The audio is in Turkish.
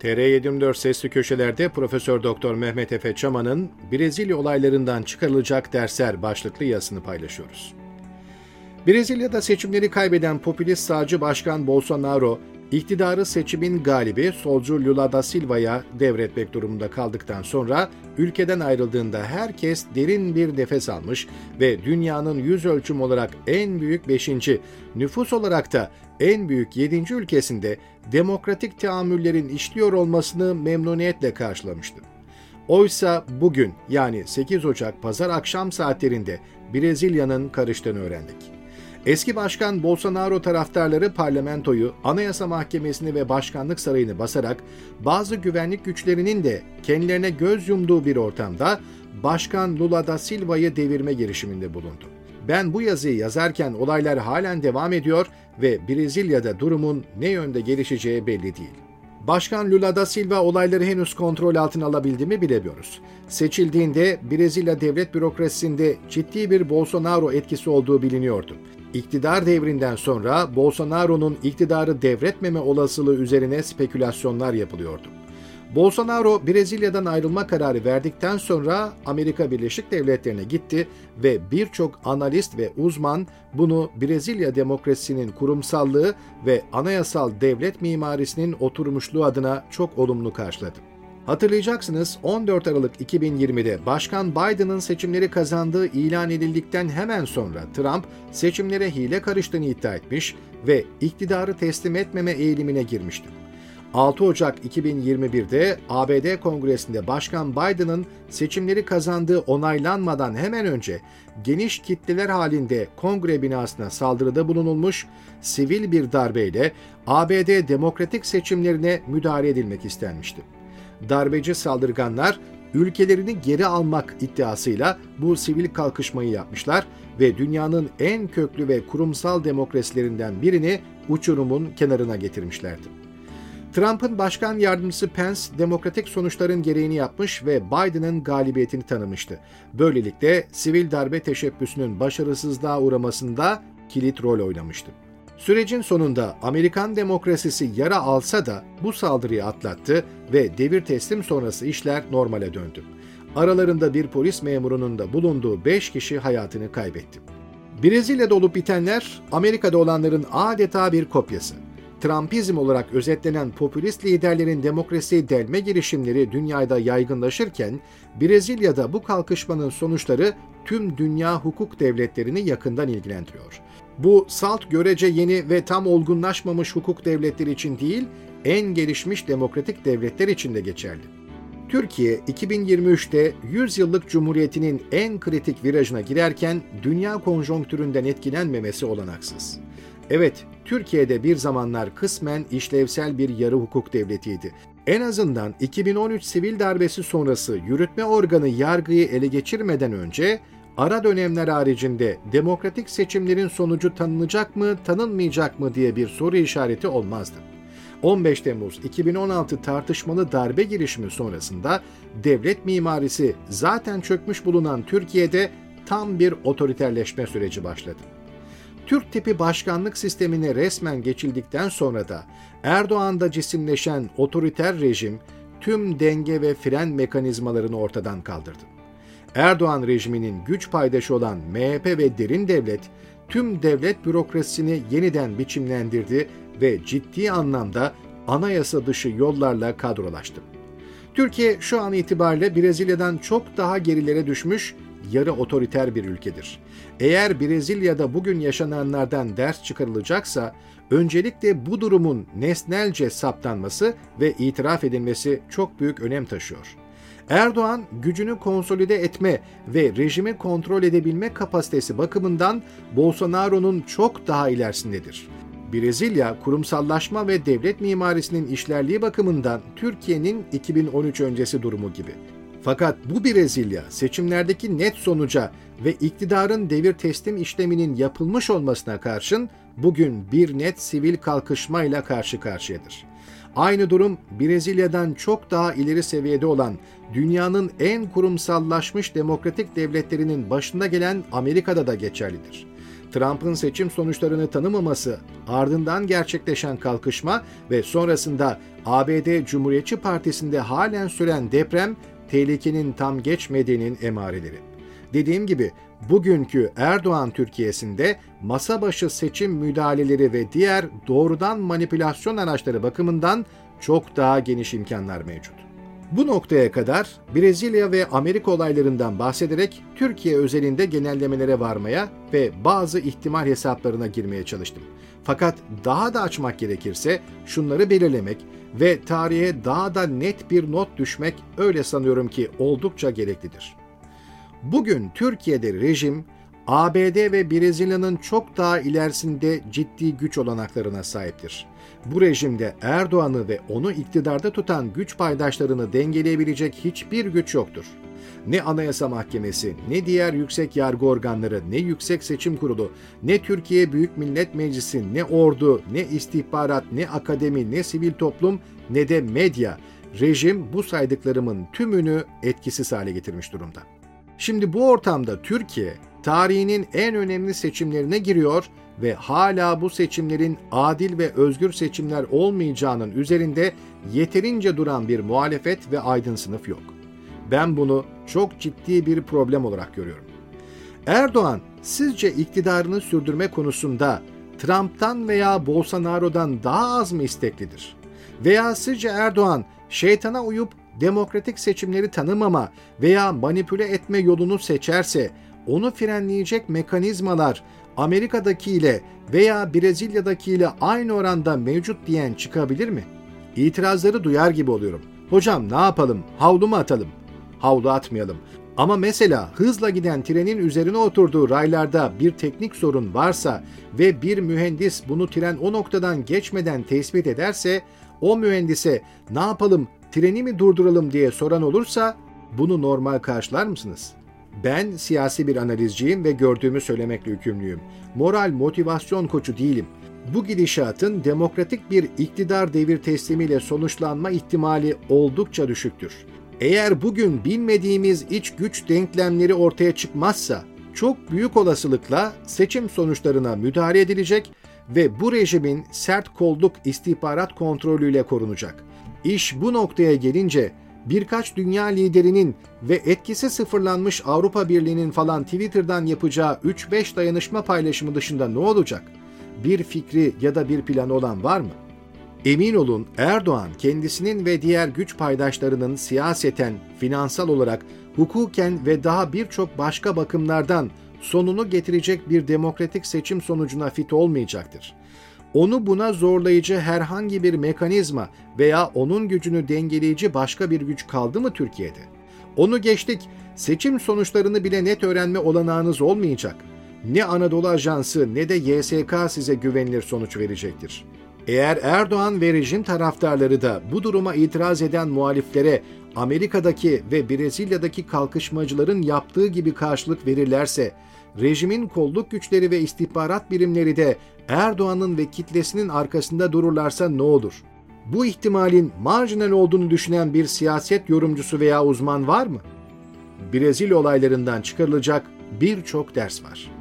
TR724 Sesli Köşeler'de Profesör Doktor Mehmet Efe Çaman'ın Brezilya olaylarından çıkarılacak dersler başlıklı yazısını paylaşıyoruz. Brezilya'da seçimleri kaybeden popülist sağcı başkan Bolsonaro, iktidarı seçimin galibi solcu Lula da Silva'ya devretmek durumunda kaldıktan sonra ülkeden ayrıldığında herkes derin bir nefes almış ve dünyanın yüz ölçüm olarak en büyük 5. nüfus olarak da en büyük 7. ülkesinde demokratik teamüllerin işliyor olmasını memnuniyetle karşılamıştı. Oysa bugün yani 8 Ocak pazar akşam saatlerinde Brezilya'nın karıştığını öğrendik. Eski başkan Bolsonaro taraftarları parlamentoyu, Anayasa Mahkemesi'ni ve Başkanlık Sarayı'nı basarak bazı güvenlik güçlerinin de kendilerine göz yumduğu bir ortamda Başkan Lula da Silva'yı devirme girişiminde bulundu. Ben bu yazıyı yazarken olaylar halen devam ediyor ve Brezilya'da durumun ne yönde gelişeceği belli değil. Başkan Lula da Silva olayları henüz kontrol altına alabildi mi bilemiyoruz. Seçildiğinde Brezilya devlet bürokrasisinde ciddi bir Bolsonaro etkisi olduğu biliniyordu. İktidar devrinden sonra Bolsonaro'nun iktidarı devretmeme olasılığı üzerine spekülasyonlar yapılıyordu. Bolsonaro Brezilya'dan ayrılma kararı verdikten sonra Amerika Birleşik Devletleri'ne gitti ve birçok analist ve uzman bunu Brezilya demokrasisinin kurumsallığı ve anayasal devlet mimarisinin oturmuşluğu adına çok olumlu karşıladı. Hatırlayacaksınız 14 Aralık 2020'de Başkan Biden'ın seçimleri kazandığı ilan edildikten hemen sonra Trump seçimlere hile karıştığını iddia etmiş ve iktidarı teslim etmeme eğilimine girmişti. 6 Ocak 2021'de ABD Kongresi'nde Başkan Biden'ın seçimleri kazandığı onaylanmadan hemen önce geniş kitleler halinde kongre binasına saldırıda bulunulmuş, sivil bir darbeyle ABD demokratik seçimlerine müdahale edilmek istenmişti. Darbeci saldırganlar ülkelerini geri almak iddiasıyla bu sivil kalkışmayı yapmışlar ve dünyanın en köklü ve kurumsal demokrasilerinden birini uçurumun kenarına getirmişlerdi. Trump'ın başkan yardımcısı Pence demokratik sonuçların gereğini yapmış ve Biden'ın galibiyetini tanımıştı. Böylelikle sivil darbe teşebbüsünün başarısızlığa uğramasında kilit rol oynamıştı. Sürecin sonunda Amerikan demokrasisi yara alsa da bu saldırıyı atlattı ve devir teslim sonrası işler normale döndü. Aralarında bir polis memurunun da bulunduğu 5 kişi hayatını kaybetti. Brezilya'da olup bitenler Amerika'da olanların adeta bir kopyası. Trumpizm olarak özetlenen popülist liderlerin demokrasiye delme girişimleri dünyada yaygınlaşırken, Brezilya'da bu kalkışmanın sonuçları tüm dünya hukuk devletlerini yakından ilgilendiriyor. Bu salt görece yeni ve tam olgunlaşmamış hukuk devletleri için değil, en gelişmiş demokratik devletler için de geçerli. Türkiye 2023'te 100 yıllık cumhuriyetinin en kritik virajına girerken dünya konjonktüründen etkilenmemesi olanaksız. Evet, Türkiye'de bir zamanlar kısmen işlevsel bir yarı hukuk devletiydi. En azından 2013 sivil darbesi sonrası yürütme organı yargıyı ele geçirmeden önce ara dönemler haricinde demokratik seçimlerin sonucu tanınacak mı, tanınmayacak mı diye bir soru işareti olmazdı. 15 Temmuz 2016 tartışmalı darbe girişimi sonrasında devlet mimarisi zaten çökmüş bulunan Türkiye'de tam bir otoriterleşme süreci başladı. Türk tipi başkanlık sistemine resmen geçildikten sonra da Erdoğan'da cisimleşen otoriter rejim tüm denge ve fren mekanizmalarını ortadan kaldırdı. Erdoğan rejiminin güç paydaşı olan MHP ve derin devlet tüm devlet bürokrasisini yeniden biçimlendirdi ve ciddi anlamda anayasa dışı yollarla kadrolaştı. Türkiye şu an itibariyle Brezilya'dan çok daha gerilere düşmüş yarı otoriter bir ülkedir. Eğer Brezilya'da bugün yaşananlardan ders çıkarılacaksa öncelikle bu durumun nesnelce saptanması ve itiraf edilmesi çok büyük önem taşıyor. Erdoğan gücünü konsolide etme ve rejimi kontrol edebilme kapasitesi bakımından Bolsonaro'nun çok daha ilerisindedir. Brezilya kurumsallaşma ve devlet mimarisinin işlerliği bakımından Türkiye'nin 2013 öncesi durumu gibi. Fakat bu Brezilya seçimlerdeki net sonuca ve iktidarın devir teslim işleminin yapılmış olmasına karşın bugün bir net sivil kalkışmayla karşı karşıyadır. Aynı durum Brezilya'dan çok daha ileri seviyede olan dünyanın en kurumsallaşmış demokratik devletlerinin başında gelen Amerika'da da geçerlidir. Trump'ın seçim sonuçlarını tanımaması, ardından gerçekleşen kalkışma ve sonrasında ABD Cumhuriyetçi Partisi'nde halen süren deprem tehlikenin tam geçmediğinin emareleri. Dediğim gibi bugünkü Erdoğan Türkiye'sinde masa başı seçim müdahaleleri ve diğer doğrudan manipülasyon araçları bakımından çok daha geniş imkanlar mevcut. Bu noktaya kadar Brezilya ve Amerika olaylarından bahsederek Türkiye özelinde genellemelere varmaya ve bazı ihtimal hesaplarına girmeye çalıştım. Fakat daha da açmak gerekirse şunları belirlemek ve tarihe daha da net bir not düşmek öyle sanıyorum ki oldukça gereklidir. Bugün Türkiye'de rejim ABD ve Brezilya'nın çok daha ilerisinde ciddi güç olanaklarına sahiptir. Bu rejimde Erdoğan'ı ve onu iktidarda tutan güç paydaşlarını dengeleyebilecek hiçbir güç yoktur. Ne Anayasa Mahkemesi, ne diğer yüksek yargı organları, ne Yüksek Seçim Kurulu, ne Türkiye Büyük Millet Meclisi, ne ordu, ne istihbarat, ne akademi, ne sivil toplum, ne de medya. Rejim bu saydıklarımın tümünü etkisiz hale getirmiş durumda. Şimdi bu ortamda Türkiye tarihinin en önemli seçimlerine giriyor ve hala bu seçimlerin adil ve özgür seçimler olmayacağının üzerinde yeterince duran bir muhalefet ve aydın sınıf yok. Ben bunu çok ciddi bir problem olarak görüyorum. Erdoğan sizce iktidarını sürdürme konusunda Trump'tan veya Bolsonaro'dan daha az mı isteklidir? Veya sizce Erdoğan şeytana uyup demokratik seçimleri tanımama veya manipüle etme yolunu seçerse onu frenleyecek mekanizmalar Amerika'daki ile veya Brezilya'daki ile aynı oranda mevcut diyen çıkabilir mi? İtirazları duyar gibi oluyorum. Hocam ne yapalım? Havlu mu atalım? Havlu atmayalım. Ama mesela hızla giden trenin üzerine oturduğu raylarda bir teknik sorun varsa ve bir mühendis bunu tren o noktadan geçmeden tespit ederse o mühendise ne yapalım treni mi durduralım diye soran olursa bunu normal karşılar mısınız? Ben siyasi bir analizciyim ve gördüğümü söylemekle yükümlüyüm. Moral motivasyon koçu değilim. Bu gidişatın demokratik bir iktidar devir teslimiyle sonuçlanma ihtimali oldukça düşüktür. Eğer bugün bilmediğimiz iç güç denklemleri ortaya çıkmazsa çok büyük olasılıkla seçim sonuçlarına müdahale edilecek ve bu rejimin sert kolluk istihbarat kontrolüyle korunacak. İş bu noktaya gelince birkaç dünya liderinin ve etkisi sıfırlanmış Avrupa Birliği'nin falan Twitter'dan yapacağı 3-5 dayanışma paylaşımı dışında ne olacak? Bir fikri ya da bir planı olan var mı? Emin olun Erdoğan kendisinin ve diğer güç paydaşlarının siyaseten, finansal olarak, hukuken ve daha birçok başka bakımlardan sonunu getirecek bir demokratik seçim sonucuna fit olmayacaktır onu buna zorlayıcı herhangi bir mekanizma veya onun gücünü dengeleyici başka bir güç kaldı mı Türkiye'de? Onu geçtik, seçim sonuçlarını bile net öğrenme olanağınız olmayacak. Ne Anadolu Ajansı ne de YSK size güvenilir sonuç verecektir. Eğer Erdoğan ve rejim taraftarları da bu duruma itiraz eden muhaliflere Amerika'daki ve Brezilya'daki kalkışmacıların yaptığı gibi karşılık verirlerse, rejimin kolluk güçleri ve istihbarat birimleri de Erdoğan'ın ve kitlesinin arkasında dururlarsa ne olur? Bu ihtimalin marjinal olduğunu düşünen bir siyaset yorumcusu veya uzman var mı? Brezilya olaylarından çıkarılacak birçok ders var.